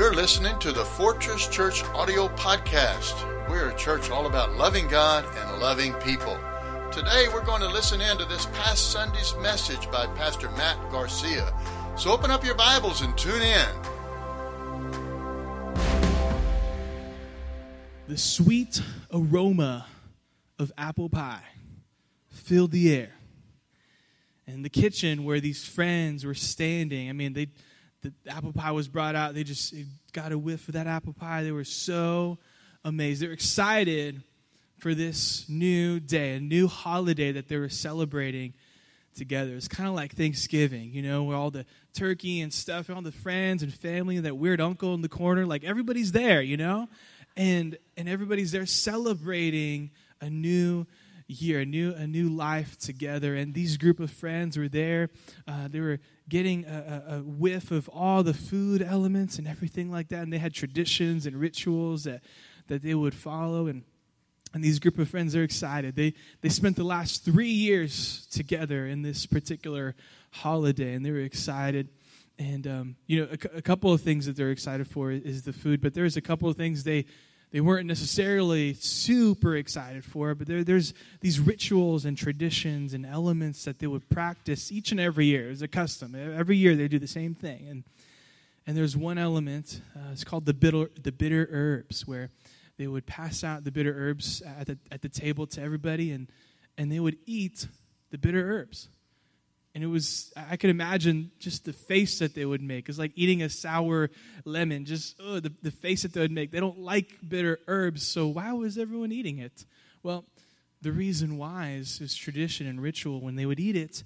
You're listening to the Fortress Church audio podcast. We're a church all about loving God and loving people. Today we're going to listen in to this past Sunday's message by Pastor Matt Garcia. So open up your Bibles and tune in. The sweet aroma of apple pie filled the air. And the kitchen where these friends were standing, I mean, they the apple pie was brought out. They just got a whiff of that apple pie. They were so amazed. They were excited for this new day, a new holiday that they were celebrating together. It's kind of like Thanksgiving, you know, where all the turkey and stuff, and all the friends and family, and that weird uncle in the corner, like everybody's there, you know, and and everybody's there celebrating a new year, a new a new life together. And these group of friends were there. Uh, they were getting a, a, whiff of all the food elements and everything like that. And they had traditions and rituals that that they would follow. And and these group of friends are excited. They they spent the last three years together in this particular holiday, and they were excited. And um, you know, a, a couple of things that they're excited for is the food, but there's a couple of things they they weren't necessarily super excited for, it, but there, there's these rituals and traditions and elements that they would practice each and every year. It's a custom. Every year they do the same thing. And, and there's one element, uh, it's called the bitter, the bitter herbs, where they would pass out the bitter herbs at the, at the table to everybody, and, and they would eat the bitter herbs. And it was, I could imagine just the face that they would make. It's like eating a sour lemon, just oh, the, the face that they would make. They don't like bitter herbs, so why was everyone eating it? Well, the reason why is, is tradition and ritual. When they would eat it,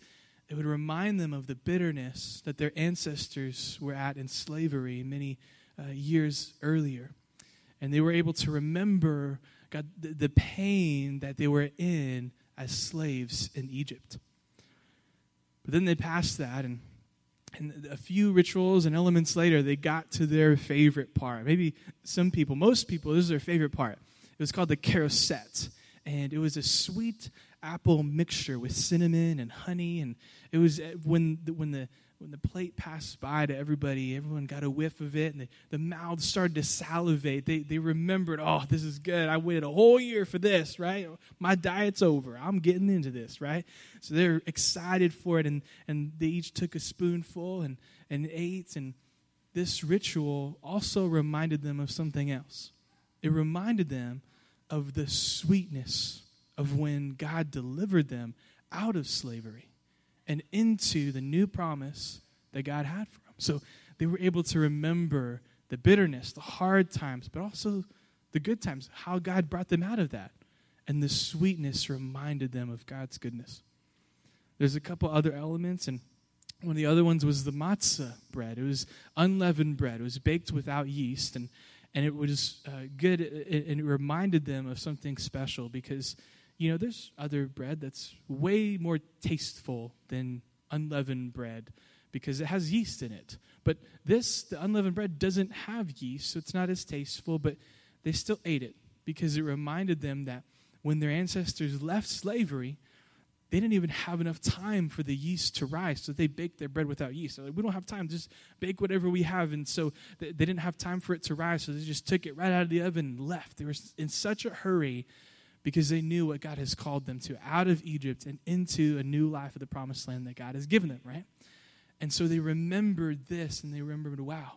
it would remind them of the bitterness that their ancestors were at in slavery many uh, years earlier. And they were able to remember God, the, the pain that they were in as slaves in Egypt. But then they passed that, and, and a few rituals and elements later, they got to their favorite part. Maybe some people, most people, this is their favorite part. It was called the charoset, and it was a sweet apple mixture with cinnamon and honey. And it was uh, when the, when the when the plate passed by to everybody, everyone got a whiff of it, and the, the mouths started to salivate. They, they remembered, oh, this is good. I waited a whole year for this, right? My diet's over. I'm getting into this, right? So they're excited for it, and, and they each took a spoonful and, and ate. And this ritual also reminded them of something else. It reminded them of the sweetness of when God delivered them out of slavery and into the new promise that God had for them. So they were able to remember the bitterness, the hard times, but also the good times, how God brought them out of that. And the sweetness reminded them of God's goodness. There's a couple other elements, and one of the other ones was the matzah bread. It was unleavened bread, it was baked without yeast, and, and it was uh, good, and it reminded them of something special because you know, there's other bread that's way more tasteful than unleavened bread because it has yeast in it. But this, the unleavened bread, doesn't have yeast, so it's not as tasteful, but they still ate it because it reminded them that when their ancestors left slavery, they didn't even have enough time for the yeast to rise, so they baked their bread without yeast. Like, we don't have time, just bake whatever we have. And so they didn't have time for it to rise, so they just took it right out of the oven and left. They were in such a hurry because they knew what God has called them to out of Egypt and into a new life of the promised land that God has given them, right? And so they remembered this and they remembered, wow,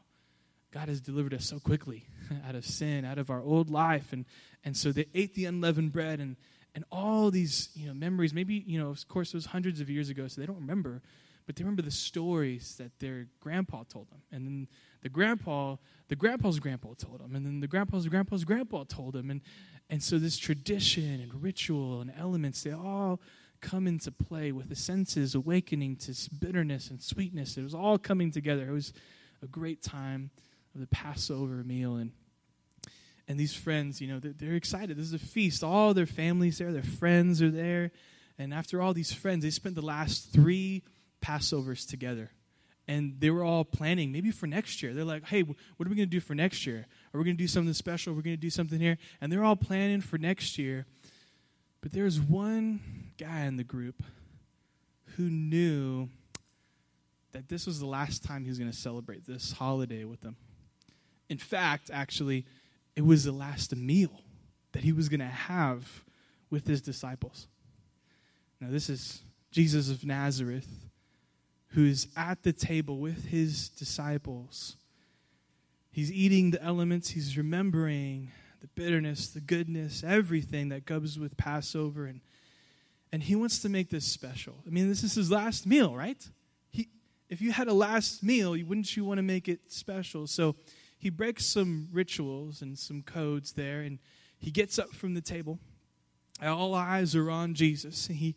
God has delivered us so quickly out of sin, out of our old life. And, and so they ate the unleavened bread and, and all these you know, memories. Maybe, you know, of course, it was hundreds of years ago, so they don't remember, but they remember the stories that their grandpa told them. And then the grandpa, the grandpa's grandpa told him, And then the grandpa's grandpa's grandpa told him. And, and so, this tradition and ritual and elements, they all come into play with the senses awakening to bitterness and sweetness. It was all coming together. It was a great time of the Passover meal. And, and these friends, you know, they're, excited. This is a feast. All their families there, their friends are there. And after all these friends, they spent the last three Passovers together and they were all planning maybe for next year. They're like, hey, what are we going to do for next year? Are we going to do something special? We're going to do something here. And they're all planning for next year. But there's one guy in the group who knew that this was the last time he was going to celebrate this holiday with them. In fact, actually, it was the last meal that he was going to have with his disciples. Now, this is Jesus of Nazareth who's at the table with his disciples. He's eating the elements, he's remembering the bitterness, the goodness, everything that comes with Passover. And, and he wants to make this special. I mean, this is his last meal, right? He, if you had a last meal, wouldn't you want to make it special? So he breaks some rituals and some codes there, and he gets up from the table. All eyes are on Jesus. He,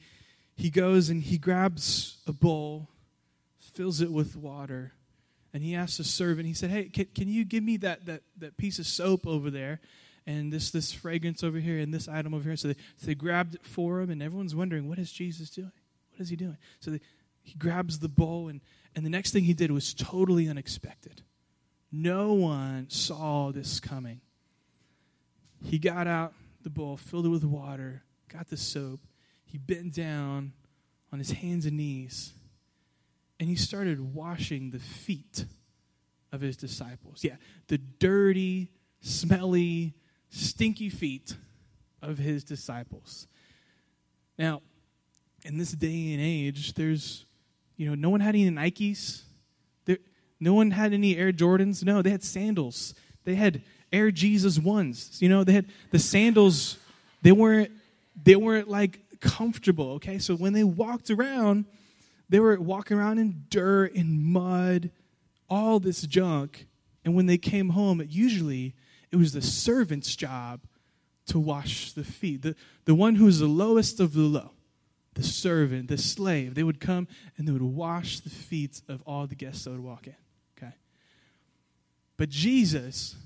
he goes and he grabs a bowl, fills it with water, and he asks the servant, he said, Hey, can, can you give me that, that, that piece of soap over there? And this, this fragrance over here and this item over here. So they, so they grabbed it for him, and everyone's wondering, what is Jesus doing? What is he doing? So they, he grabs the bowl, and, and the next thing he did was totally unexpected. No one saw this coming. He got out the bowl, filled it with water, got the soap. He bent down on his hands and knees, and he started washing the feet of his disciples. Yeah, the dirty, smelly, stinky feet of his disciples. Now, in this day and age, there's, you know, no one had any Nikes. There, no one had any Air Jordans. No, they had sandals. They had Air Jesus ones. You know, they had the sandals. They weren't. They weren't like comfortable. Okay, so when they walked around, they were walking around in dirt and mud, all this junk. And when they came home, usually it was the servant's job to wash the feet. The, the one who was the lowest of the low, the servant, the slave, they would come and they would wash the feet of all the guests that would walk in. Okay? But Jesus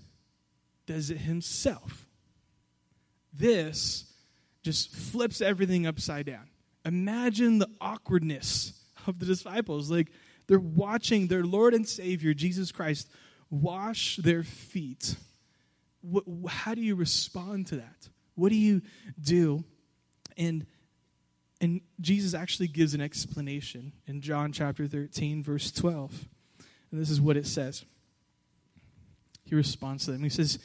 does it himself. This just flips everything upside down. Imagine the awkwardness of the disciples. Like they're watching their Lord and Savior, Jesus Christ, wash their feet. What, how do you respond to that? What do you do? And and Jesus actually gives an explanation in John chapter 13, verse 12. And this is what it says. He responds to them. He says,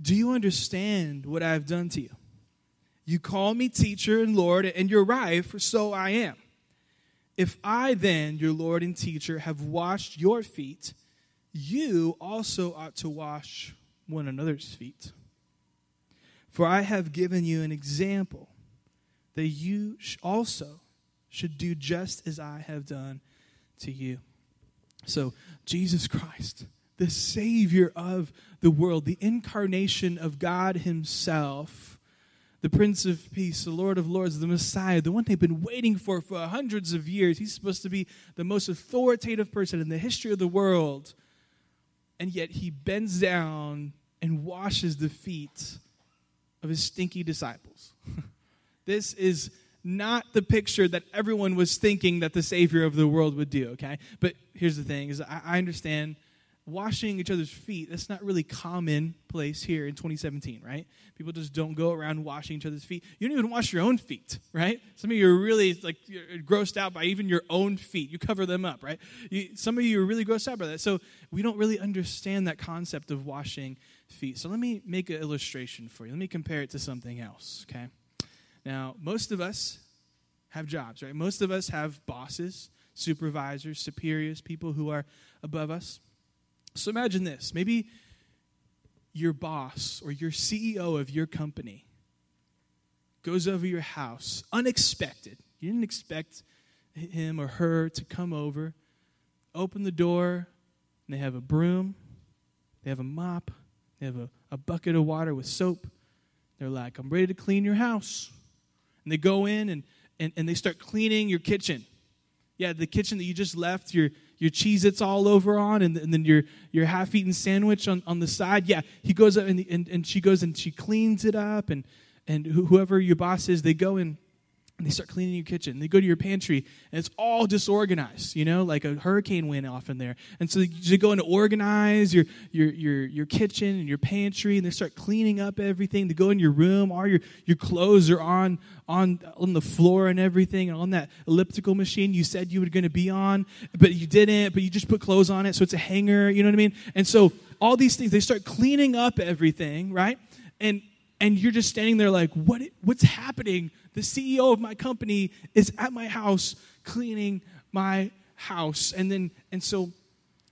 Do you understand what I have done to you? You call me teacher and Lord, and you're right, for so I am. If I then, your Lord and teacher, have washed your feet, you also ought to wash one another's feet. For I have given you an example that you also should do just as I have done to you. So, Jesus Christ the Savior of the world, the incarnation of God Himself, the Prince of Peace, the Lord of Lords, the Messiah, the one they've been waiting for for hundreds of years. He's supposed to be the most authoritative person in the history of the world. And yet He bends down and washes the feet of His stinky disciples. this is not the picture that everyone was thinking that the Savior of the world would do, okay? But here's the thing is I, I understand washing each other's feet that's not really common place here in 2017 right? People just don't go around washing each other's feet. You don't even wash your own feet right? Some of you are really like grossed out by even your own feet. You cover them up right? You, some of you are really grossed out by that. So we don't really understand that concept of washing feet. So let me make an illustration for you. Let me compare it to something else okay? Now most of us have jobs right? Most of us have bosses supervisors superiors people who are above us so imagine this maybe your boss or your CEO of your company goes over your house unexpected. You didn't expect him or her to come over, open the door, and they have a broom, they have a mop, they have a, a bucket of water with soap. They're like, I'm ready to clean your house. And they go in and, and, and they start cleaning your kitchen. Yeah, the kitchen that you just left your, your cheese it's all over on, and, and then your, your half eaten sandwich on, on the side. Yeah, he goes up and, and, and she goes and she cleans it up, and, and whoever your boss is, they go in and they start cleaning your kitchen. They go to your pantry, and it's all disorganized, you know, like a hurricane went off in there. And so you go to organize your, your, your, your kitchen and your pantry, and they start cleaning up everything. They go in your room, all your, your clothes are on, on, on the floor and everything, and on that elliptical machine you said you were going to be on, but you didn't, but you just put clothes on it, so it's a hanger, you know what I mean? And so all these things, they start cleaning up everything, right? And and you're just standing there like, what, what's happening? The CEO of my company is at my house cleaning my house. And then, and so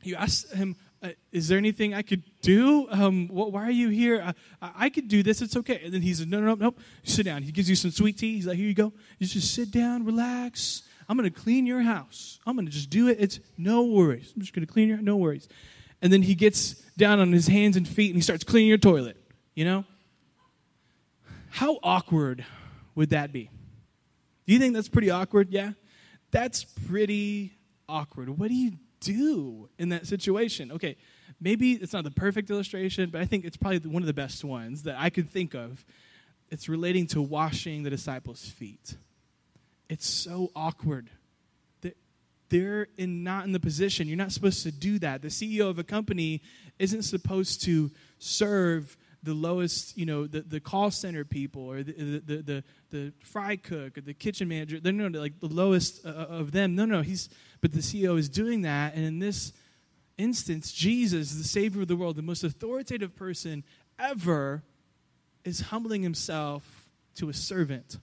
you ask him, uh, is there anything I could do? Um, what, why are you here? Uh, I could do this. It's okay. And then he says, no, no, no, no. Sit down. He gives you some sweet tea. He's like, here you go. You just sit down, relax. I'm going to clean your house. I'm going to just do it. It's no worries. I'm just going to clean your, no worries. And then he gets down on his hands and feet and he starts cleaning your toilet, you know? How awkward would that be? Do you think that's pretty awkward? Yeah? That's pretty awkward. What do you do in that situation? Okay, maybe it's not the perfect illustration, but I think it's probably one of the best ones that I could think of. It's relating to washing the disciples' feet. It's so awkward. They're in, not in the position. You're not supposed to do that. The CEO of a company isn't supposed to serve the lowest, you know, the, the call center people or the, the, the, the, fry cook or the kitchen manager. They're no, like the lowest uh, uh, of them. No, no, he's, but the CEO is doing that. And in this instance, Jesus, the Savior of the world, the most authoritative person ever, is humbling himself to a servant.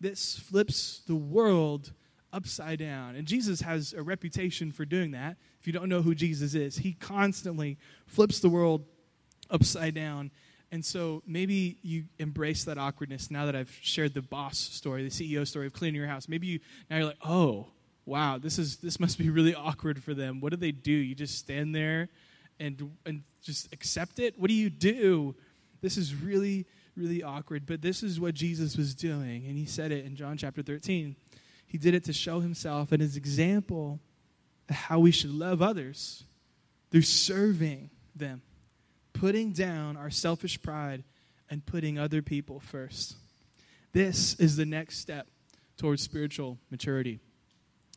This flips the world upside down. And Jesus has a reputation for doing that. If you don't know who Jesus is, he constantly flips the world upside down. And so maybe you embrace that awkwardness now that I've shared the boss story, the CEO story of cleaning your house. Maybe you now you're like, oh, wow, this is this must be really awkward for them. What do they do? You just stand there and and just accept it? What do you do? This is really, really awkward. But this is what Jesus was doing, and he said it in John chapter 13. He did it to show himself and his example how we should love others through serving them putting down our selfish pride and putting other people first. This is the next step towards spiritual maturity.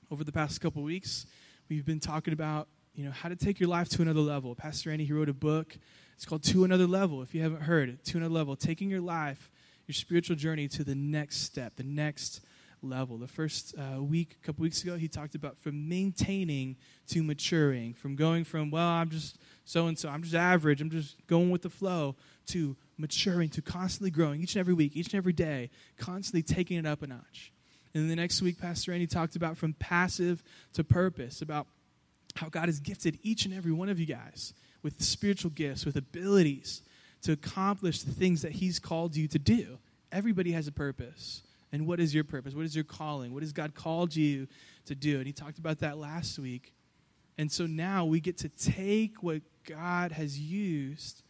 Over the past couple weeks, we've been talking about you know how to take your life to another level. Pastor Andy he wrote a book. It's called To Another Level. If you haven't heard it, To Another Level, taking your life, your spiritual journey to the next step, the next level. The first uh, week, a couple weeks ago, he talked about from maintaining to maturing, from going from, well, I'm just so and so, I'm just average, I'm just going with the flow, to maturing, to constantly growing each and every week, each and every day, constantly taking it up a notch. And the next week, Pastor Andy talked about from passive to purpose, about how God has gifted each and every one of you guys with spiritual gifts, with abilities to accomplish the things that He's called you to do. Everybody has a purpose. And what is your purpose? What is your calling? What has God called you to do? And he talked about that last week. And so now we get to take what God has used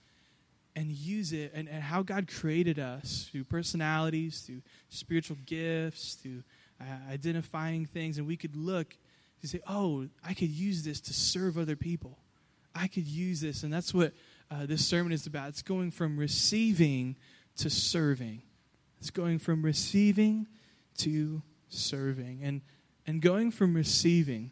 and use it and, and how God created us through personalities, through spiritual gifts, through uh, identifying things. And we could look to say, oh, I could use this to serve other people. I could use this. And that's what uh, this sermon is about. It's going from receiving to serving. It's going from receiving to serving. And, and going from receiving,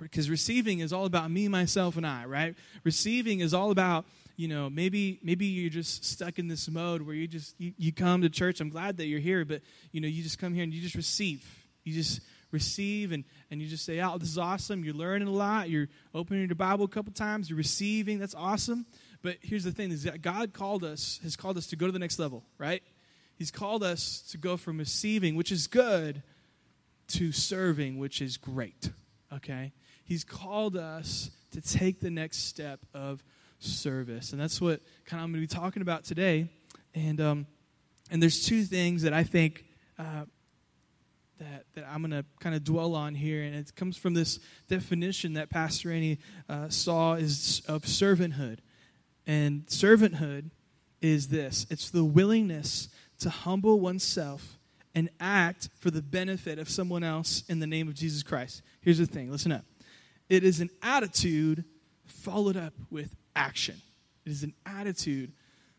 because receiving is all about me, myself, and I, right? Receiving is all about, you know, maybe maybe you're just stuck in this mode where you just you, you come to church. I'm glad that you're here, but you know, you just come here and you just receive. You just receive and, and you just say, Oh, this is awesome. You're learning a lot. You're opening your Bible a couple times. You're receiving. That's awesome. But here's the thing is that God called us, has called us to go to the next level, right? He's called us to go from receiving, which is good, to serving, which is great. Okay? He's called us to take the next step of service. And that's what kind of I'm going to be talking about today. And, um, and there's two things that I think uh, that, that I'm going to kind of dwell on here. And it comes from this definition that Pastor Andy uh, saw is of servanthood. And servanthood is this it's the willingness to humble oneself and act for the benefit of someone else in the name of Jesus Christ. Here's the thing listen up. It is an attitude followed up with action. It is an attitude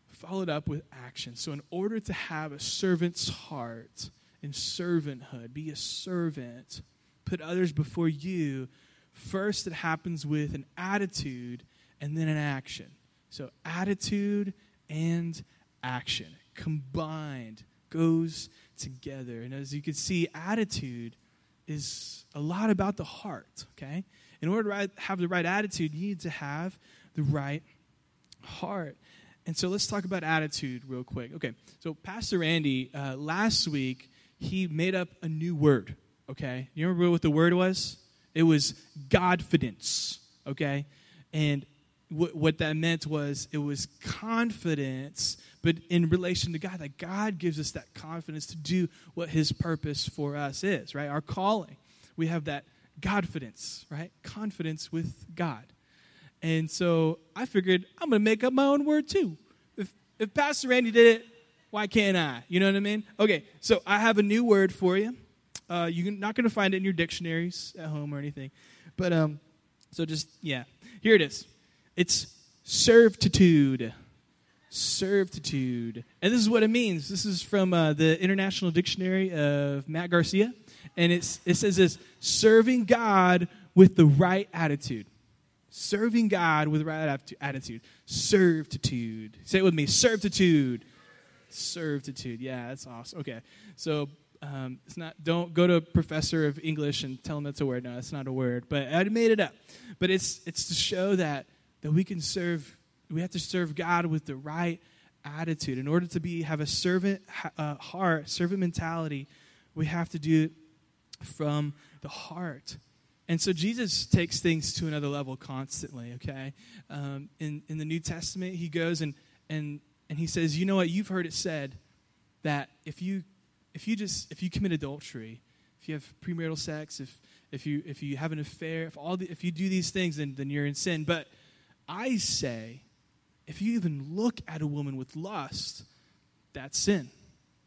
followed up with action. So, in order to have a servant's heart, and servanthood. Be a servant. Put others before you. First, it happens with an attitude and then an action. So, attitude and action combined goes together. And as you can see, attitude is a lot about the heart, okay? In order to have the right attitude, you need to have the right heart. And so let's talk about attitude real quick. Okay, so Pastor Andy, uh, last week, he made up a new word, okay? You remember what the word was? It was Godfidence, okay? And what, what that meant was it was confidence, but in relation to God, that God gives us that confidence to do what His purpose for us is, right? Our calling. We have that Godfidence, right? Confidence with God. And so I figured I'm going to make up my own word too. If, if Pastor Andy did it, why can't I? You know what I mean? Okay, so I have a new word for you. Uh, you're not going to find it in your dictionaries at home or anything. But, um, so just, yeah, here it is. It's servitude. Servitude. And this is what it means. This is from uh, the International Dictionary of Matt Garcia. And it's, it says this serving God with the right attitude. Serving God with the right attitude. Servitude. Say it with me. Servitude. Servitude. Yeah, that's awesome. Okay. So um, it's not. Don't go to a professor of English and tell him that's a word. No, that's not a word. But I made it up. But it's it's to show that that we can serve, we have to serve God with the right attitude. In order to be have a servant uh, heart, servant mentality, we have to do it from the heart. And so Jesus takes things to another level constantly, okay? Um, in, in the New Testament, he goes and, and, and he says, you know what, you've heard it said that if you, if you just, if you commit adultery, if you have premarital sex, if, if, you, if you have an affair, if, all the, if you do these things, then, then you're in sin. But I say, if you even look at a woman with lust, that's sin.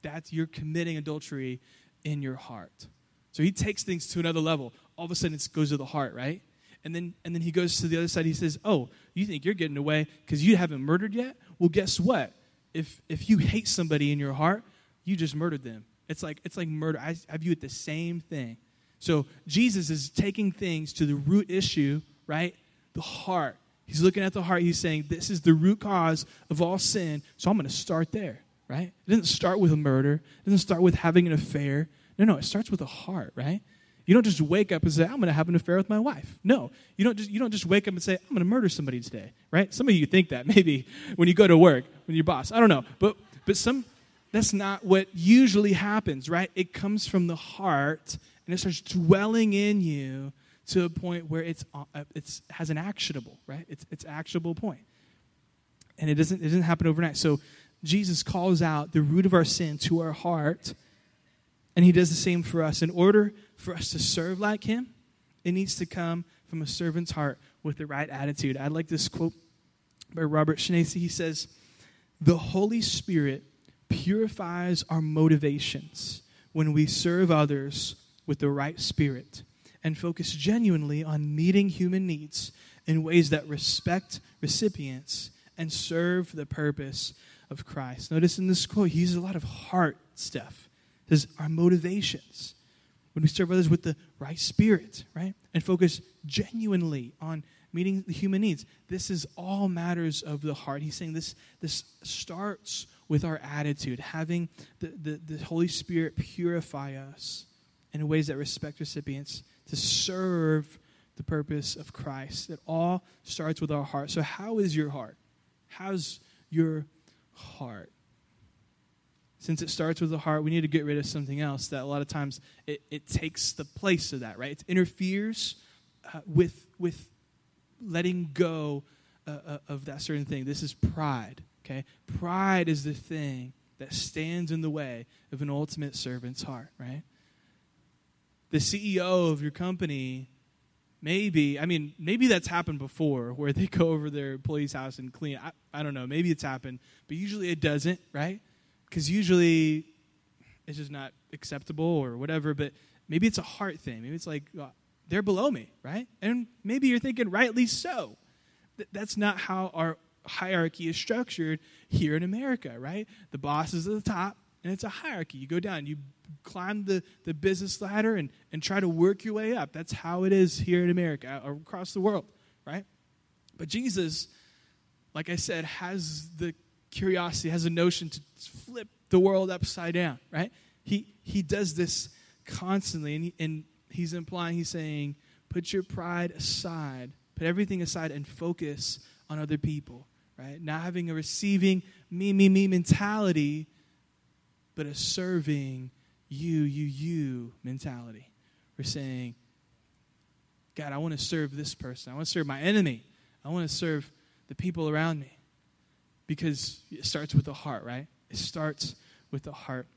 That's you're committing adultery in your heart. So he takes things to another level. All of a sudden, it goes to the heart, right? And then, and then he goes to the other side. He says, "Oh, you think you're getting away because you haven't murdered yet? Well, guess what? If if you hate somebody in your heart, you just murdered them. It's like it's like murder. I, I view it the same thing. So Jesus is taking things to the root issue, right? The heart. He's looking at the heart. He's saying, This is the root cause of all sin. So I'm going to start there, right? It doesn't start with a murder, it doesn't start with having an affair. No, no, it starts with a heart, right? You don't just wake up and say, I'm going to have an affair with my wife. No, you don't just, you don't just wake up and say, I'm going to murder somebody today, right? Some of you think that maybe when you go to work, when your boss. I don't know. But, but some, that's not what usually happens, right? It comes from the heart and it starts dwelling in you to a point where it's, uh, it's has an actionable, right? It's, it's actionable point. And it doesn't, it doesn't happen overnight. So Jesus calls out the root of our sin to our heart, and he does the same for us. In order for us to serve like him, it needs to come from a servant's heart with the right attitude. I like this quote by Robert Schnase. He says, The Holy Spirit purifies our motivations when we serve others with the right spirit and focus genuinely on meeting human needs in ways that respect recipients and serve the purpose of Christ. Notice in this quote, he uses a lot of heart stuff. Says our motivations. When we serve others with the right spirit, right? And focus genuinely on meeting the human needs. This is all matters of the heart. He's saying this, this starts with our attitude, having the, the, the Holy Spirit purify us in ways that respect recipients to serve the purpose of Christ. It all starts with our heart. So, how is your heart? How's your heart? Since it starts with the heart, we need to get rid of something else that a lot of times it, it takes the place of that, right? It interferes uh, with, with letting go uh, uh, of that certain thing. This is pride, okay? Pride is the thing that stands in the way of an ultimate servant's heart, right? The CEO of your company maybe i mean maybe that's happened before where they go over their employee's house and clean. I, I don't know. Maybe it's happened but usually it doesn't right? Because usually it's just not acceptable or whatever but maybe it's a heart thing. Maybe it's like well, they're below me right? And maybe you're thinking rightly so. Th- that's not how our hierarchy is structured here in america right? The boss is at the top and it's a hierarchy. You go down you climb the, the business ladder and, and try to work your way up. That's how it is here in America, across the world, right? But Jesus, like I said, has the curiosity, has a notion to flip the world upside down, right? He, he does this constantly, and, he, and he's implying, he's saying, put your pride aside, put everything aside, and focus on other people, right? Not having a receiving me, me, me mentality, but a serving you, you, you mentality. We're saying, God, I want to serve this person. I want to serve my enemy. I want to serve the people around me. Because it starts with the heart, right? It starts with the heart.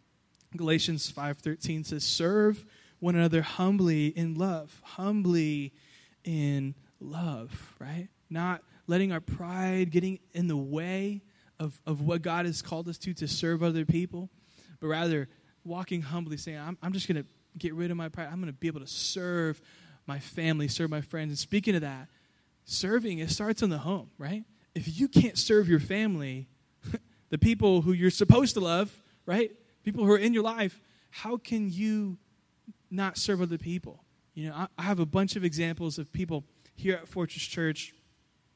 Galatians 5:13 says, "Serve one another humbly in love." Humbly in love, right? Not letting our pride getting in the way of, of what God has called us to to serve other people, but rather walking humbly, saying, I'm, I'm just going to get rid of my pride. I'm going to be able to serve my family, serve my friends. And speaking of that, serving, it starts in the home, right? If you can't serve your family, the people who you're supposed to love, right? People who are in your life, how can you not serve other people? You know, I, I have a bunch of examples of people here at Fortress Church.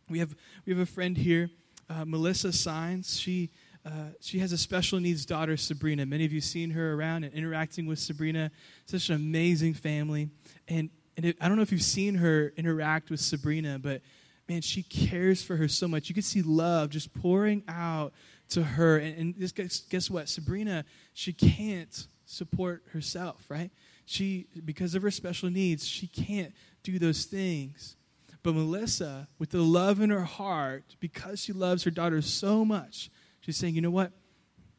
We have we have a friend here, uh, Melissa Signs. She uh, she has a special needs daughter, Sabrina. Many of you seen her around and interacting with Sabrina. Such an amazing family, and and it, I don't know if you've seen her interact with Sabrina, but man, she cares for her so much. You can see love just pouring out to her. And, and this, guess, guess what? Sabrina, she can't support herself, right? She, because of her special needs, she can't do those things. But Melissa, with the love in her heart, because she loves her daughter so much, she's saying, you know what?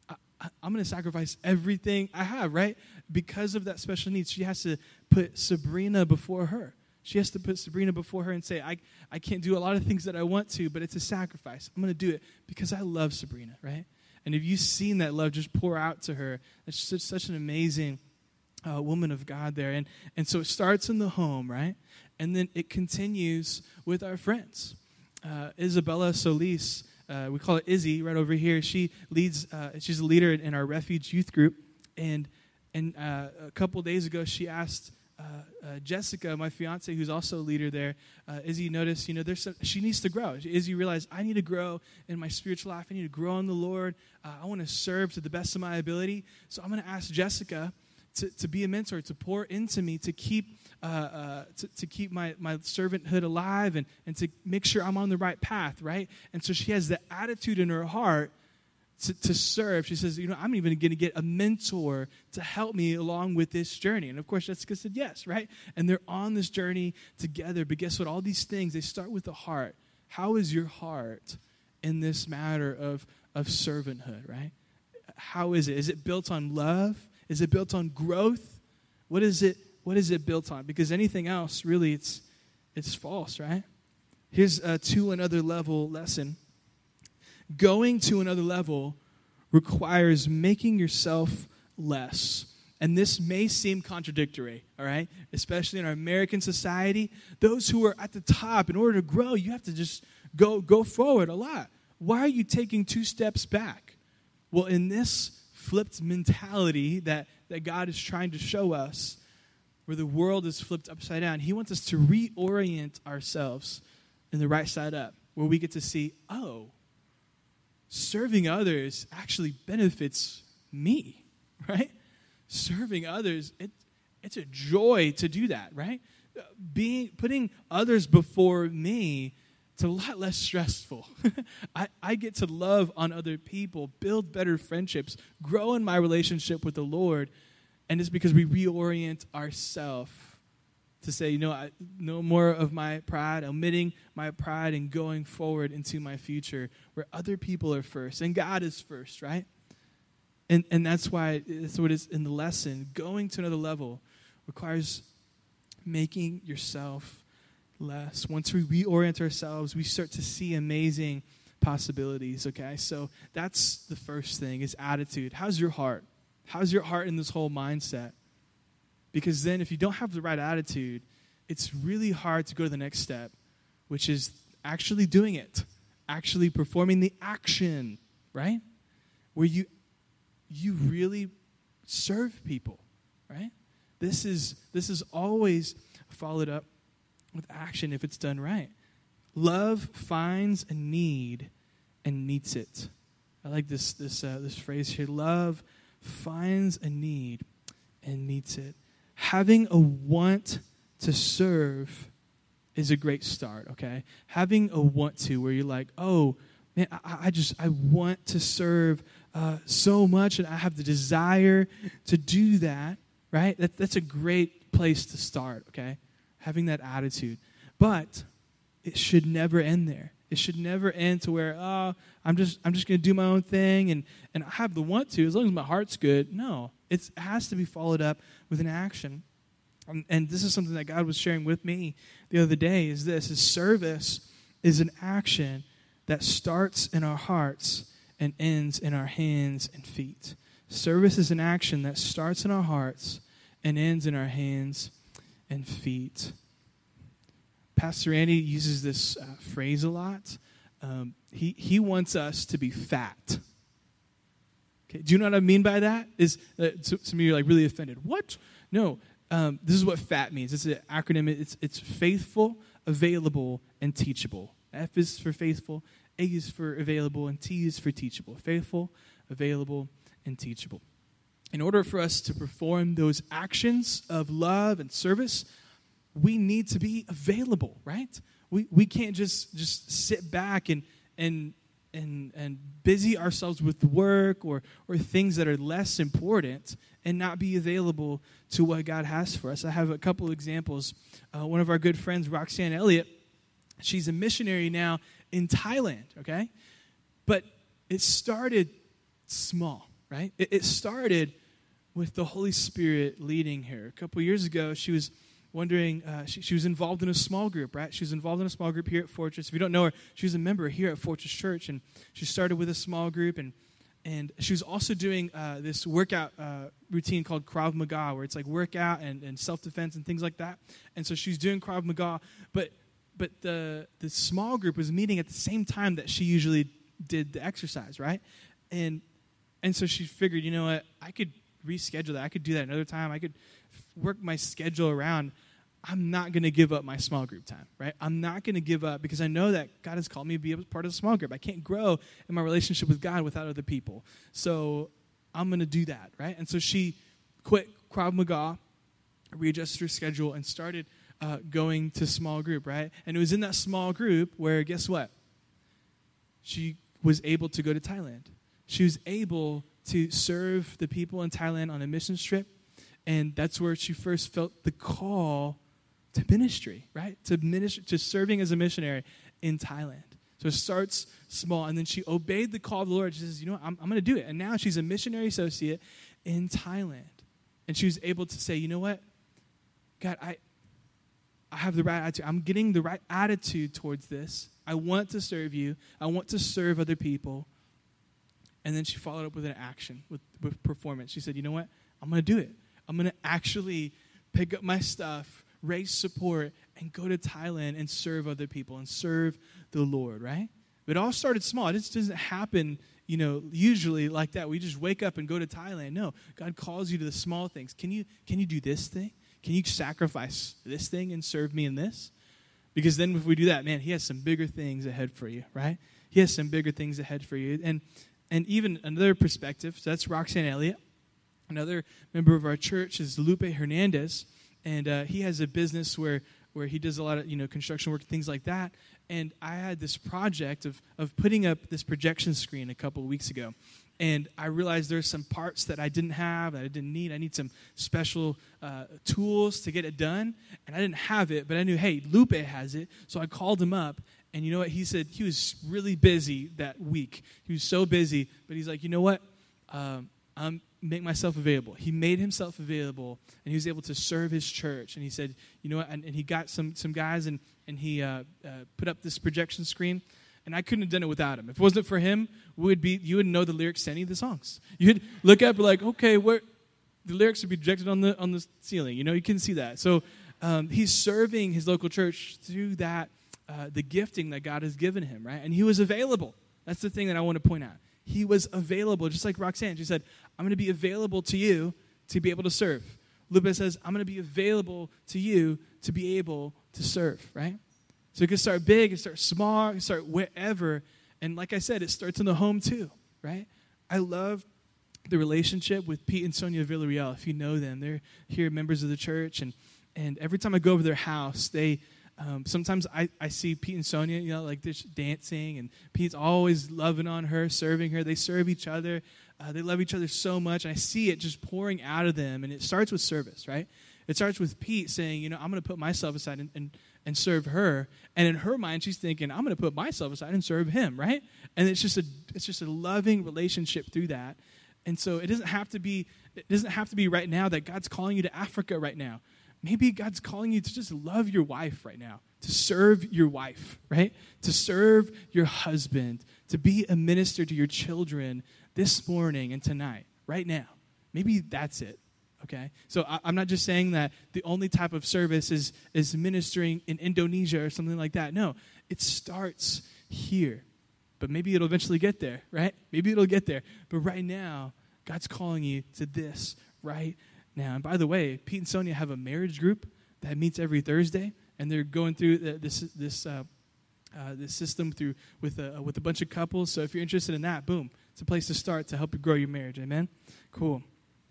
I, am going to sacrifice everything I have, right? Because of that special needs, she has to put Sabrina before her. She has to put Sabrina before her and say, I, I can't do a lot of things that I want to, but it's a sacrifice. I'm going to do it because I love Sabrina, right? And if you've seen that love just pour out to her, it's such, such an amazing uh, woman of God there. And, and so it starts in the home, right? And then it continues with our friends. Uh, Isabella Solis, uh, we call it Izzy right over here. She leads, uh, she's a leader in our refuge youth group. And, and uh, a couple days ago, she asked uh, uh, Jessica, my fiance, who's also a leader there, uh, Izzy noticed, you know, there's some, she needs to grow. Izzy realized, I need to grow in my spiritual life. I need to grow in the Lord. I want to serve to the best of my ability. So I'm going to ask Jessica to, to be a mentor, to pour into me, to keep, uh, uh, to, to keep my, my servanthood alive and, and to make sure I'm on the right path, right? And so she has the attitude in her heart to, to serve. She says, You know, I'm even going to get a mentor to help me along with this journey. And of course, Jessica said, Yes, right? And they're on this journey together. But guess what? All these things, they start with the heart. How is your heart in this matter of, of servanthood, right? How is it? Is it built on love? Is it built on growth? What is it? What is it built on? Because anything else, really, it's it's false, right? Here's a to another level lesson going to another level requires making yourself less. And this may seem contradictory, all right? Especially in our American society. Those who are at the top, in order to grow, you have to just go, go forward a lot. Why are you taking two steps back? Well, in this flipped mentality that, that God is trying to show us, where the world is flipped upside down, He wants us to reorient ourselves in the right side up, where we get to see, oh, serving others actually benefits me, right? Serving others, it, it's a joy to do that, right? Uh, being putting others before me, it's a lot less stressful. I, I get to love on other people, build better friendships, grow in my relationship with the Lord, and it's because we reorient ourselves to say, you know, I, no more of my pride, omitting my pride and going forward into my future where other people are first and God is first, right? And, and that's why it's what is in the lesson. Going to another level requires making yourself less. Once we reorient ourselves, we start to see amazing possibilities, okay? So that's the first thing is attitude. How's your heart? How's your heart in this whole mindset? Because then, if you don't have the right attitude, it's really hard to go to the next step, which is actually doing it, actually performing the action, right? Where you you really serve people, right? This is this is always followed up with action if it's done right. Love finds a need and meets it. I like this this uh, this phrase here. Love finds a need and meets it. Having a want to serve is a great start. Okay, having a want to where you're like, oh man, I, I just I want to serve uh, so much, and I have the desire to do that. Right? That, that's a great place to start. Okay, having that attitude, but it should never end there. It should never end to where oh I'm just I'm just going to do my own thing and and I have the want to as long as my heart's good. No, it has to be followed up with an action. And, and this is something that God was sharing with me the other day. Is this is service is an action that starts in our hearts and ends in our hands and feet. Service is an action that starts in our hearts and ends in our hands and feet. Pastor Andy uses this uh, phrase a lot. Um, he, he wants us to be fat. Okay, do you know what I mean by that? Is uh, some of you are like really offended? What? No, um, this is what FAT means. It's an acronym. It's it's faithful, available, and teachable. F is for faithful, A is for available, and T is for teachable. Faithful, available, and teachable. In order for us to perform those actions of love and service, we need to be available, right? We, we can't just, just sit back and, and, and, and busy ourselves with work or, or things that are less important and not be available to what God has for us. I have a couple of examples. Uh, one of our good friends, Roxanne Elliott, she's a missionary now in Thailand, okay? But it started small, right? It, it started with the Holy Spirit leading her. A couple years ago, she was wondering, uh, she, she, was involved in a small group, right? She was involved in a small group here at Fortress. If you don't know her, she was a member here at Fortress Church, and she started with a small group, and and she was also doing uh, this workout uh, routine called Krav Maga, where it's like workout and, and self defense and things like that. And so she's doing Krav Maga, but but the the small group was meeting at the same time that she usually did the exercise, right? And and so she figured, you know what, I could reschedule that. I could do that another time. I could work my schedule around. I'm not going to give up my small group time, right? I'm not going to give up because I know that God has called me to be a part of the small group. I can't grow in my relationship with God without other people. So I'm going to do that, right? And so she quit Krav Maga, readjusted her schedule, and started uh, going to small group, right? And it was in that small group where, guess what? She was able to go to Thailand. She was able to serve the people in Thailand on a mission trip. And that's where she first felt the call to ministry, right? To ministry, to serving as a missionary in Thailand. So it starts small, and then she obeyed the call of the Lord. She says, "You know, what? I'm, I'm going to do it." And now she's a missionary associate in Thailand, and she was able to say, "You know what, God, I, I have the right attitude. I'm getting the right attitude towards this. I want to serve you. I want to serve other people." And then she followed up with an action, with, with performance. She said, "You know what? I'm going to do it. I'm going to actually pick up my stuff." raise support, and go to Thailand and serve other people and serve the Lord, right? But it all started small. It just doesn't happen, you know, usually like that. We just wake up and go to Thailand. No, God calls you to the small things. Can you can you do this thing? Can you sacrifice this thing and serve me in this? Because then if we do that, man, he has some bigger things ahead for you, right? He has some bigger things ahead for you. And and even another perspective, so that's Roxanne Elliott. Another member of our church is Lupe Hernandez and uh, he has a business where where he does a lot of you know construction work things like that. And i had this project of of putting up this projection screen a couple of weeks ago. And i realized there's some parts that i didn't have that i didn't need. I need some special uh, tools to get it done. And i didn't have it but i knew hey lupe has it. So i called him up and you know what? He said he was really busy that week. He was so busy but he's like you know what? Um, I'm, make myself available. He made himself available, and he was able to serve his church. And he said, you know what? And, and he got some some guys, and and he uh, uh, put up this projection screen. And I couldn't have done it without him. If it wasn't for him, would be you wouldn't know the lyrics to any of the songs. You'd look up like, okay, where the lyrics would be projected on the on the ceiling. You know, you can see that. So um, he's serving his local church through that uh, the gifting that God has given him, right? And he was available. That's the thing that I want to point out he was available, just like Roxanne. She said, I'm going to be available to you to be able to serve. bit says, I'm going to be available to you to be able to serve, right? So it can start big, it can start small, it can start wherever. And like I said, it starts in the home too, right? I love the relationship with Pete and Sonia Villarreal. If you know them, they're here members of the church. And, and every time I go over their house, they um, sometimes I, I see Pete and Sonia, you know, like they're dancing, and Pete's always loving on her, serving her. They serve each other. Uh, they love each other so much. And I see it just pouring out of them. And it starts with service, right? It starts with Pete saying, you know, I'm going to put myself aside and, and, and serve her. And in her mind, she's thinking, I'm going to put myself aside and serve him, right? And it's just a it's just a loving relationship through that. And so it doesn't have to be it doesn't have to be right now that God's calling you to Africa right now. Maybe God's calling you to just love your wife right now, to serve your wife, right? To serve your husband, to be a minister to your children this morning and tonight, right now. Maybe that's it. Okay? So I, am not just saying that the only type of service is, is ministering in Indonesia or something like that. No, it starts here. But maybe it'll eventually get there, right? Maybe it'll get there. But right now, God's calling you to this right now. And by the way, Pete and Sonia have a marriage group that meets every Thursday, and they're going through this this uh, uh, this system through with a, with a bunch of couples. So if you're interested in that, boom, it's a place to start to help you grow your marriage. Amen. Cool.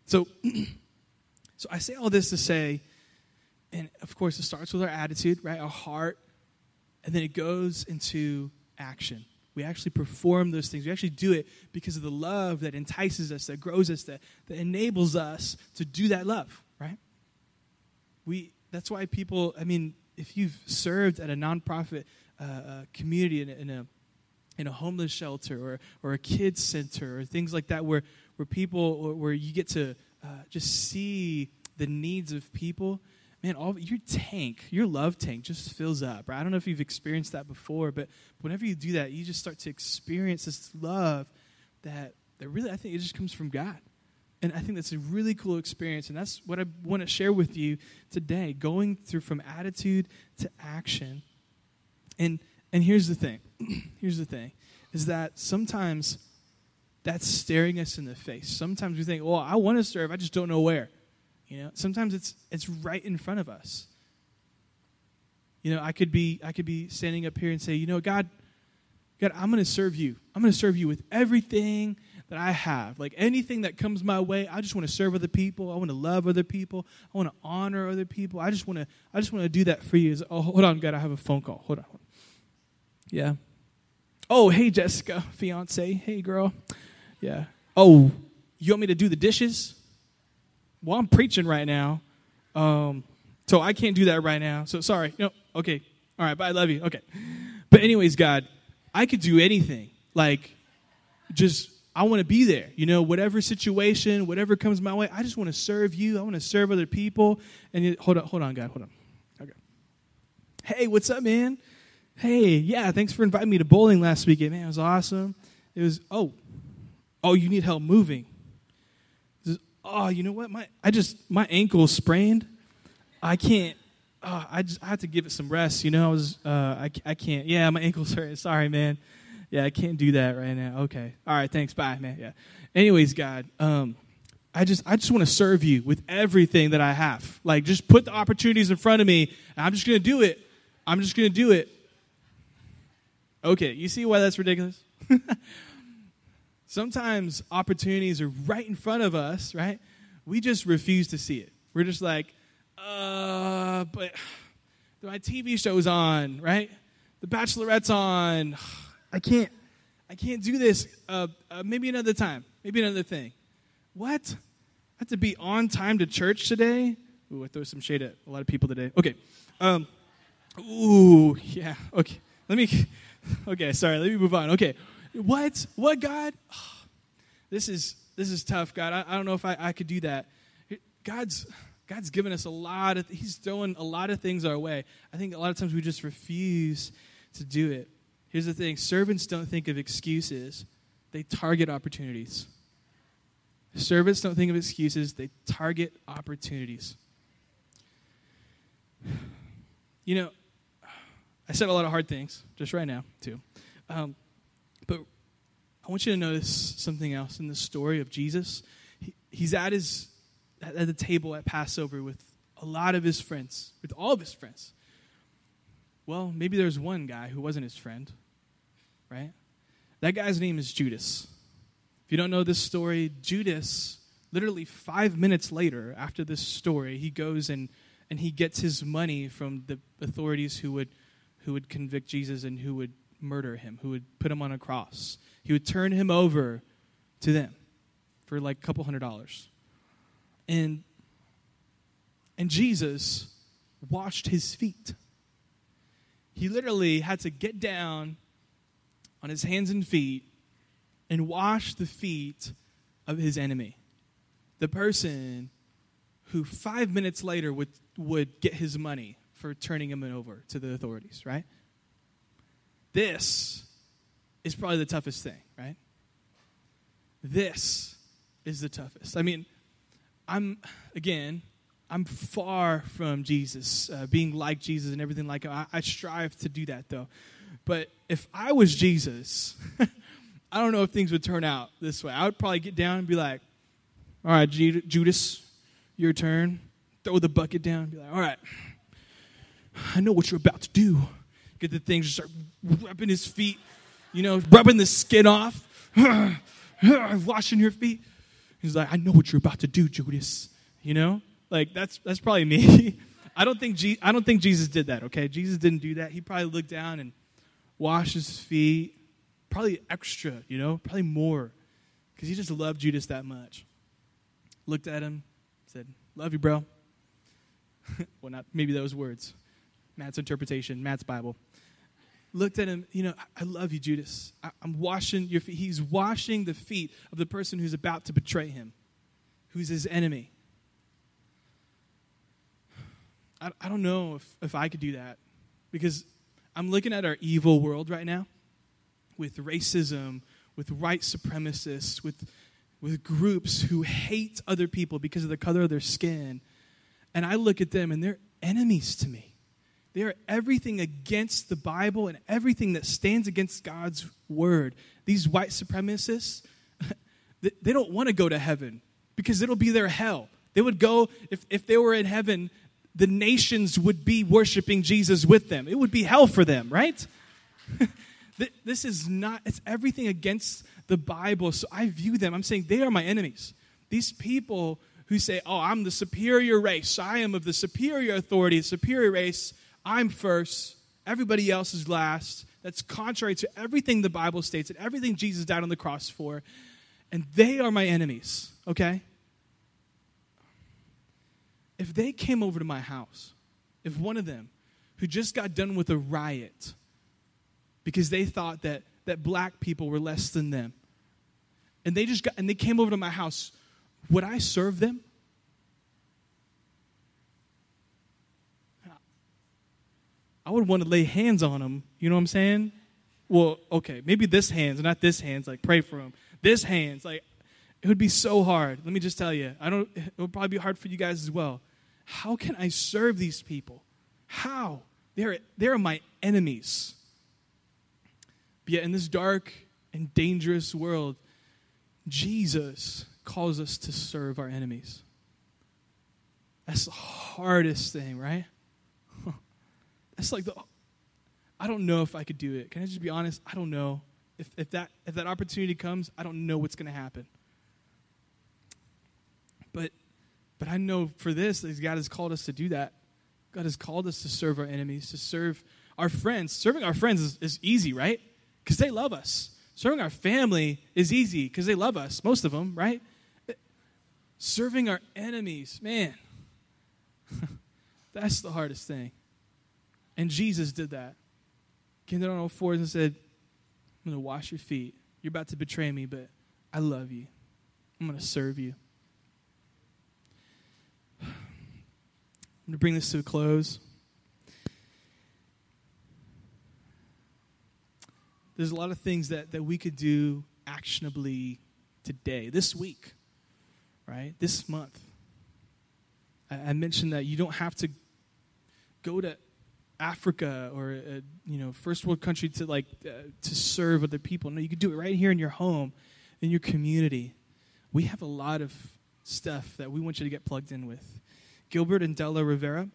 So, so I say all this to say, and of course, it starts with our attitude, right? Our heart, and then it goes into action. We actually perform those things. We actually do it because of the love that entices us, that grows us, that, that enables us to do that love, right? We, that's why people, I mean, if you've served at a nonprofit uh, uh, community in a, in a, in a homeless shelter or, or a kids center or things like that where, where people, where you get to uh, just see the needs of people, man, all your tank, your love tank just fills up. Right? I don't know if you've experienced that before, but whenever you do that, you just start to experience this love that that really I think it just comes from God. And I think that's a really cool experience. And that's what I want to share with you today, going through from attitude to action. And and here's the thing. here's the thing. Is that sometimes that's staring us in the face. Sometimes we think, well, I want to serve, I just don't know where. You know, sometimes it's it's right in front of us. You know, I could be I could be standing up here and say, you know, God, God, I'm going to serve you. I'm going to serve you with everything that I have. Like anything that comes my way, I just want to serve other people. I want to love other people. I want to honor other people. I just want to I just want to do that for you. Oh, hold on, God, I have a phone call. Hold on. Yeah. Oh, hey Jessica, fiance. Hey girl. Yeah. Oh, you want me to do the dishes? Well, I'm preaching right now, um, so I can't do that right now. So sorry. No, okay. All right, but I love you. Okay. But anyways, God, I could do anything. Like, just I want to be there. You know, whatever situation, whatever comes my way, I just want to serve you. I want to serve other people. And you, hold on, hold on, God, hold on. Okay. Hey, what's up, man? Hey, yeah, thanks for inviting me to bowling last weekend, man. It was awesome. It was oh, oh, you need help moving oh, you know what? My I just my ankle sprained. I can't. Oh, I just I have to give it some rest. You know, I was uh, I I can't. Yeah, my ankle's hurt. Sorry, man. Yeah, I can't do that right now. Okay. All right. Thanks. Bye, man. Yeah. Anyways, God, um, I just I just want to serve you with everything that I have. Like, just put the opportunities in front of me, and I'm just gonna do it. I'm just gonna do it. Okay. You see why that's ridiculous? Sometimes opportunities are right in front of us, right? We just refuse to see it. We're just like, uh, but my TV show's on, right? The Bachelorette's on. I can't, I can't do this. Uh, uh, maybe another time. Maybe another thing. What? I have to be on time to church today. Ooh, I throw some shade at a lot of people today. Okay. Um, ooh, yeah. Okay. Let me. Okay, sorry. Let me move on. Okay. What? What, God? this is this is tough, God. I, I don't know if I, I could do that. God's God's given us a lot of He's throwing a lot of things our way. I think a lot of times we just refuse to do it. Here's the thing servants don't think of excuses, they target opportunities. Servants don't think of excuses, they target opportunities. You know, I said a lot of hard things just right now, too. Um, I want you to notice something else in the story of Jesus. He, he's at his at the table at Passover with a lot of his friends, with all of his friends. Well, maybe there's one guy who wasn't his friend, right? That guy's name is Judas. If you don't know this story, Judas, literally five minutes later, after this story, he goes and, and he gets his money from the authorities who would, who would convict Jesus and who would murder him, who would put him on a cross. He would turn him over to them for like a couple hundred dollars. And, and Jesus washed his feet. He literally had to get down on his hands and feet and wash the feet of his enemy. The person who five minutes later would, would get his money for turning him over to the authorities, right? This is probably the toughest thing, right? This is the toughest. I mean, I'm, again, I'm far from Jesus, uh, being like Jesus and everything like him. I, I strive to do that, though. But if I was Jesus, I don't know if things would turn out this way. I would probably get down and be like, all right, Judas, your turn. Throw the bucket down. Be like, all right, I know what you're about to do. Get the thing, just start rubbing his feet, you know, rubbing the skin off, washing your feet. He's like, I know what you're about to do, Judas. You know, like that's that's probably me. I don't think Je- I don't think Jesus did that. Okay, Jesus didn't do that. He probably looked down and washed his feet, probably extra, you know, probably more, because he just loved Judas that much. Looked at him, said, "Love you, bro." well, not maybe those words. Matt's interpretation, Matt's Bible. Looked at him, you know, I love you, Judas. I, am washing your feet. He's washing the feet of the person who's about to betray him, who's his enemy. I, I don't know if, if I could do that because I'm looking at our evil world right now with racism, with white supremacists, with, with groups who hate other people because of the color of their skin. And I look at them and they're enemies to me. They are everything against the Bible and everything that stands against God's word. These white supremacists, they don't want to go to heaven because it'll be their hell. They would go, if, if they were in heaven, the nations would be worshiping Jesus with them. It would be hell for them, right? this is not, it's everything against the Bible. So I view them, I'm saying they are my enemies. These people who say, oh, I'm the superior race, I am of the superior authority, the superior race, I'm first, everybody else is last. That's contrary to everything the Bible states and everything Jesus died on the cross for. And they are my enemies, okay? if they came over to my house, if one of them who just got done with a riot because they thought that, that black people were less than them, and they just got and they came over to my house, would I serve them? I would want to lay hands on them. You know what I'm saying? Well, okay, maybe this hands, not this hands. Like pray for them. This hands, like it would be so hard. Let me just tell you, I don't. It would probably be hard for you guys as well. How can I serve these people? How? They're, they're my enemies. But yet, in this dark and dangerous world, Jesus calls us to serve our enemies. That's the hardest thing, right? That's like the. I don't know if I could do it. Can I just be honest? I don't know. If, if, that, if that opportunity comes, I don't know what's going to happen. But but I know for this, God has called us to do that. God has called us to serve our enemies, to serve our friends. Serving our friends is, is easy, right? Because they love us. Serving our family is easy because they love us, most of them, right? Serving our enemies, man, that's the hardest thing. And Jesus did that. Came down on all fours and said, I'm going to wash your feet. You're about to betray me, but I love you. I'm going to serve you. I'm going to bring this to a close. There's a lot of things that, that we could do actionably today, this week, right? This month. I, I mentioned that you don't have to go to Africa or a, you know first world country to like uh, to serve other people. No, you can do it right here in your home, in your community. We have a lot of stuff that we want you to get plugged in with. Gilbert and Della Rivera,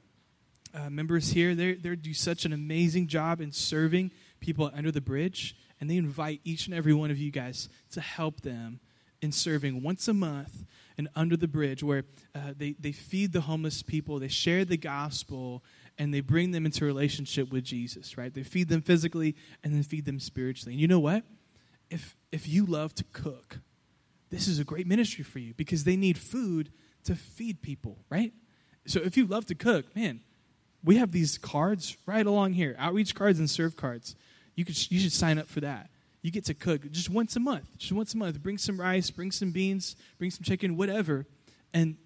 uh, members here, they they do such an amazing job in serving people under the bridge, and they invite each and every one of you guys to help them in serving once a month and under the bridge, where uh, they they feed the homeless people, they share the gospel, and they bring them into relationship with Jesus. Right? They feed them physically and then feed them spiritually. And you know what? If if you love to cook, this is a great ministry for you because they need food to feed people. Right? So if you love to cook, man, we have these cards right along here outreach cards and serve cards. You, could, you should sign up for that. You get to cook just once a month. Just once a month. Bring some rice, bring some beans, bring some chicken, whatever, and,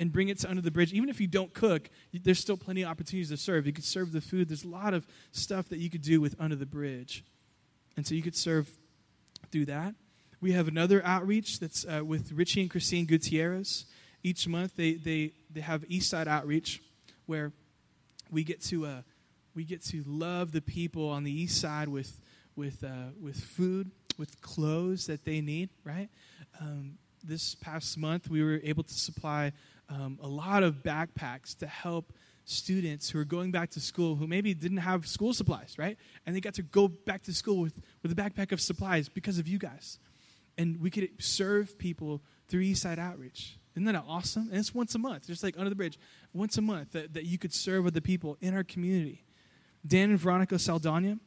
and bring it to under the bridge. Even if you don't cook, there's still plenty of opportunities to serve. You could serve the food. There's a lot of stuff that you could do with under the bridge. And so you could serve through that. We have another outreach that's uh, with Richie and Christine Gutierrez. Each month they, they, they have East Side Outreach where we get to uh, we get to love the people on the east side with with uh, with food, with clothes that they need. Right. Um, this past month, we were able to supply um, a lot of backpacks to help students who are going back to school who maybe didn't have school supplies, right? And they got to go back to school with, with a backpack of supplies because of you guys. And we could serve people through Eastside Outreach. Isn't that awesome? And it's once a month, just like under the bridge, once a month that, that you could serve other people in our community. Dan and Veronica Saldana,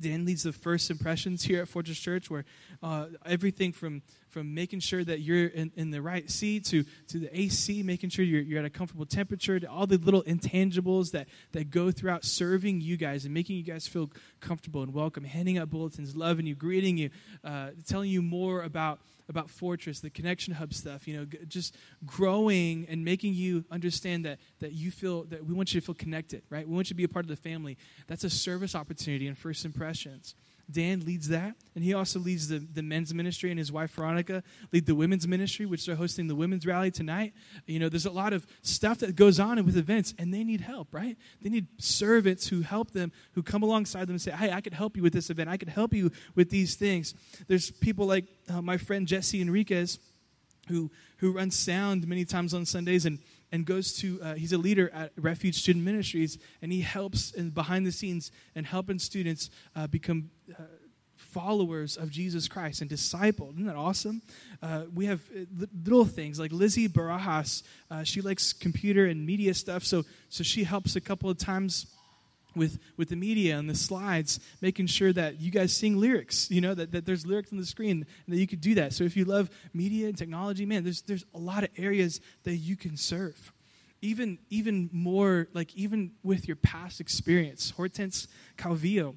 Dan leads the first impressions here at Fortress Church, where uh, everything from, from making sure that you're in, in, the right seat to, to the AC, making sure you're, you're at a comfortable temperature, to all the little intangibles that, that go throughout serving you guys and making you guys feel comfortable and welcome, handing out bulletins, loving you, greeting you, uh, telling you more about about Fortress, the Connection Hub stuff, you know, just growing and making you understand that, that you feel, that we want you to feel connected, right? We want you to be a part of the family. That's a service opportunity and first impressions. Dan leads that, and he also leads the, the men's ministry, and his wife Veronica lead the women's ministry, which they're hosting the women's rally tonight. You know, there's a lot of stuff that goes on with events, and they need help, right? They need servants who help them, who come alongside them and say, "Hey, I could help you with this event. I could help you with these things." There's people like uh, my friend Jesse Enriquez, who who runs sound many times on Sundays, and and goes to uh, he's a leader at refuge student ministries and he helps in behind the scenes and helping students uh, become uh, followers of jesus christ and discipled isn't that awesome? Uh, we have uh, little things like lizzie barajas uh, she likes computer and media stuff so so she helps a couple of times with with the media and the slides making sure that you guys sing lyrics you know that, that there's lyrics on the screen and that you could do that. So if you love media and technology man there's there's a lot of areas that you can serve. Even even more like even with your past experience hortense calvillo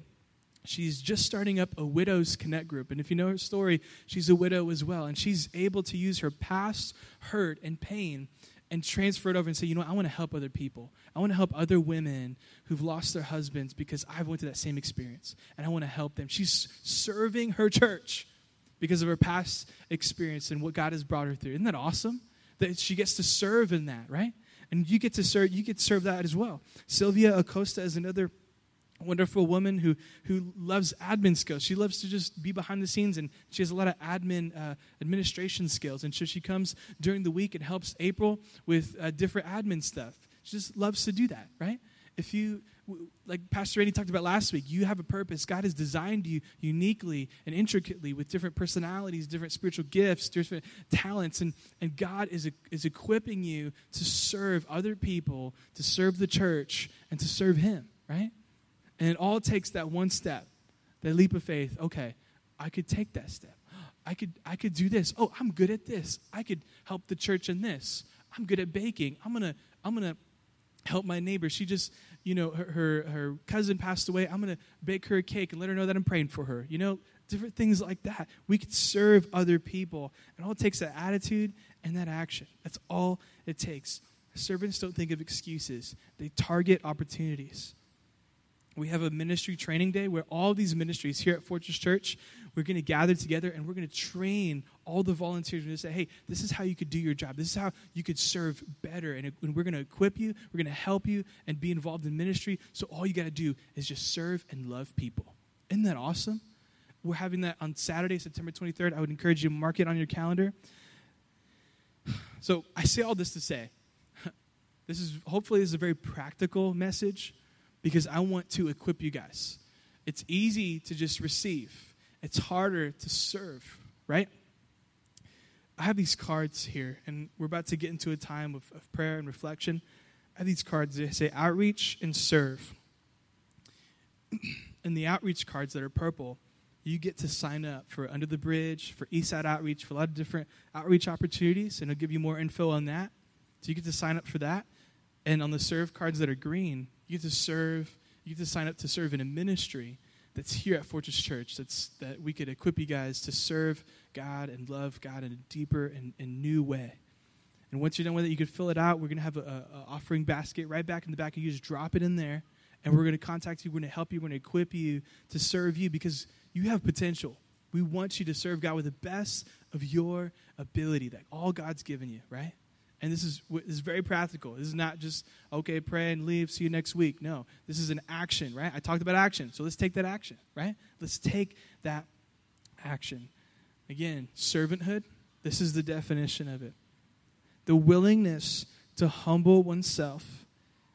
she's just starting up a widows connect group. And if you know her story she's a widow as well. And she's able to use her past hurt and pain and transfer it over and say, you know, what? I want to help other people. I want to help other women who've lost their husbands because I've went through that same experience, and I want to help them. She's serving her church because of her past experience and what God has brought her through. Isn't that awesome? That she gets to serve in that, right? And you get to serve. You get to serve that as well. Sylvia Acosta is another wonderful woman who, who loves admin skills. She loves to just be behind the scenes, and she has a lot of admin uh, administration skills. And so she comes during the week and helps April with uh, different admin stuff. She just loves to do that, right? If you, like Pastor Randy talked about last week, you have a purpose. God has designed you uniquely and intricately with different personalities, different spiritual gifts, different talents, and, and God is, is equipping you to serve other people, to serve the church, and to serve Him, right? And it all takes that one step, that leap of faith. Okay, I could take that step. I could, I could do this. Oh, I'm good at this. I could help the church in this. I'm good at baking. I'm gonna, I'm gonna help my neighbor. She just, you know, her, her, her cousin passed away. I'm gonna bake her a cake and let her know that I'm praying for her. You know, different things like that. We could serve other people. And all it takes that attitude and that action. That's all it takes. Servants don't think of excuses. They target opportunities we have a ministry training day where all these ministries here at Fortress Church, we're going to gather together and we're going to train all the volunteers. We're going to say, hey, this is how you could do your job. This is how you could serve better. And, we're going to equip you, we're going to help you and be involved in ministry. So all you got to do is just serve and love people. Isn't that awesome? We're having that on Saturday, September 23rd. I would encourage you to mark it on your calendar. So I say all this to say, this is hopefully this is a very practical message because I want to equip you guys. It's easy to just receive. It's harder to serve, right? I have these cards here, and we're about to get into a time of, of prayer and reflection. I have these cards that say outreach and serve. and the outreach cards that are purple, you get to sign up for Under the Bridge, for Eastside Outreach, for a lot of different outreach opportunities, and it'll give you more info on that. So you get to sign up for that. And on the serve cards that are green, you get to serve, you get to sign up to serve in a ministry that's here at Fortress Church that's that we could equip you guys to serve God and love God in a deeper and, and new way. And once you're done with it, you can fill it out. We're to have an offering basket right back in the back. Of you just drop it in there, and we're to contact you. We're to help you. We're to equip you to serve you because you have potential. We want you to serve God with the best of your ability that all God's given you, right? And this is, this is very practical. This is not just, okay, pray and leave, see you next week. No, this is an action, right? I talked about action, so let's take that action, right? Let's take that action. Again, servanthood, this is the definition of it the willingness to humble oneself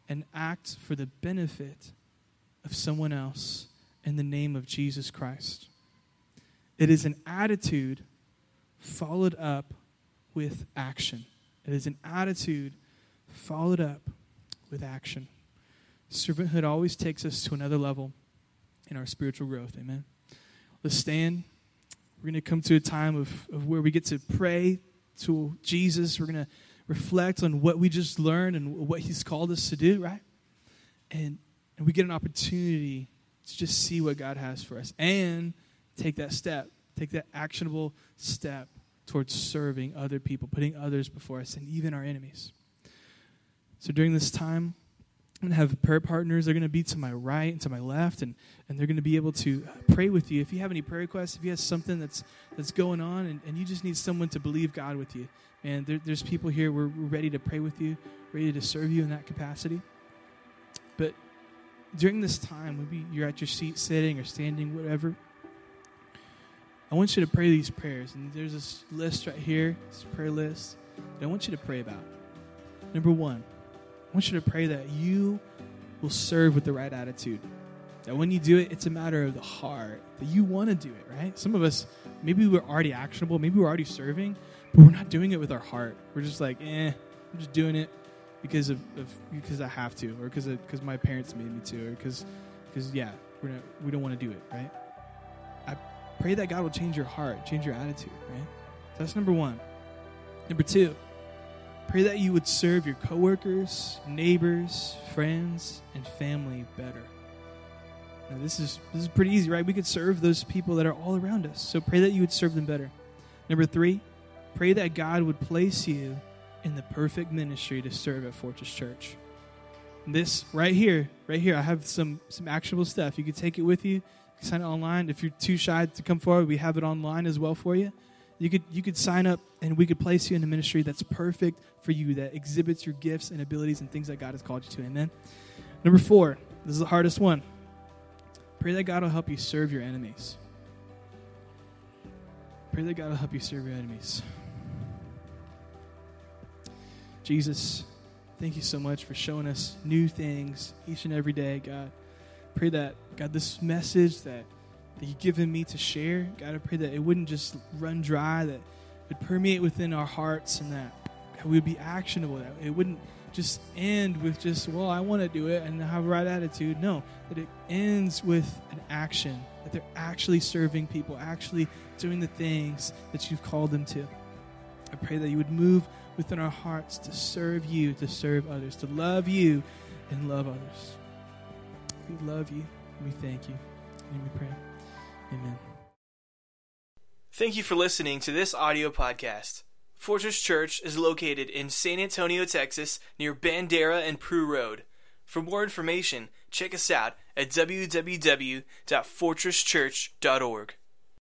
and act for the benefit of someone else in the name of Jesus Christ. It is an attitude followed up with action. It is an attitude followed up with action. Servanthood always takes us to another level in our spiritual growth. Amen. Let's stand. We're going to come to a time of, of where we get to pray to Jesus. We're going to reflect on what we just learned and what He's called us to do, right? And, and we get an opportunity to just see what God has for us and take that step, take that actionable step towards serving other people, putting others before us, and even our enemies. So during this time, I'm going to have prayer partners. They're going to be to my right and to my left, and, and they're going to be able to pray with you. If you have any prayer requests, if you have something that's, that's going on and, and you just need someone to believe God with you, and there, there's people here, we're, we're ready to pray with you, ready to serve you in that capacity. But during this time, maybe you're at your seat sitting or standing, whatever. I want you to pray these prayers. And there's this list right here, this prayer list that I want you to pray about. Number one, I want you to pray that you will serve with the right attitude. That when you do it, it's a matter of the heart, that you want to do it, right? Some of us, maybe we're already actionable, maybe we're already serving, but we're not doing it with our heart. We're just like, eh, I'm just doing it because of, of because I have to, or because because my parents made me to, or because because yeah, we're not, we don't want to do it, right? Pray that God will change your heart, change your attitude, right? So that's number one. Number two, pray that you would serve your coworkers, neighbors, friends, and family better. Now, this is this is pretty easy, right? We could serve those people that are all around us. So pray that you would serve them better. Number three, pray that God would place you in the perfect ministry to serve at Fortress Church. This right here, right here, I have some some actionable stuff. You can take it with you. Sign it online. If you're too shy to come forward, we have it online as well for you. You could you could sign up and we could place you in a ministry that's perfect for you, that exhibits your gifts and abilities and things that God has called you to. Amen. Number four, this is the hardest one. Pray that God will help you serve your enemies. Pray that God will help you serve your enemies. Jesus, thank you so much for showing us new things each and every day, God. Pray that, God, this message that, that you've given me to share, God, I pray that it wouldn't just run dry, that it would permeate within our hearts and that God, we would be actionable, that it wouldn't just end with just, well, I want to do it and have the right attitude. No, that it ends with an action, that they're actually serving people, actually doing the things that you've called them to. I pray that you would move within our hearts to serve you, to serve others, to love you and love others. We love you. We thank you. And we pray. Amen. Thank you for listening to this audio podcast. Fortress Church is located in San Antonio, Texas, near Bandera and Prue Road. For more information, check us out at www.fortresschurch.org.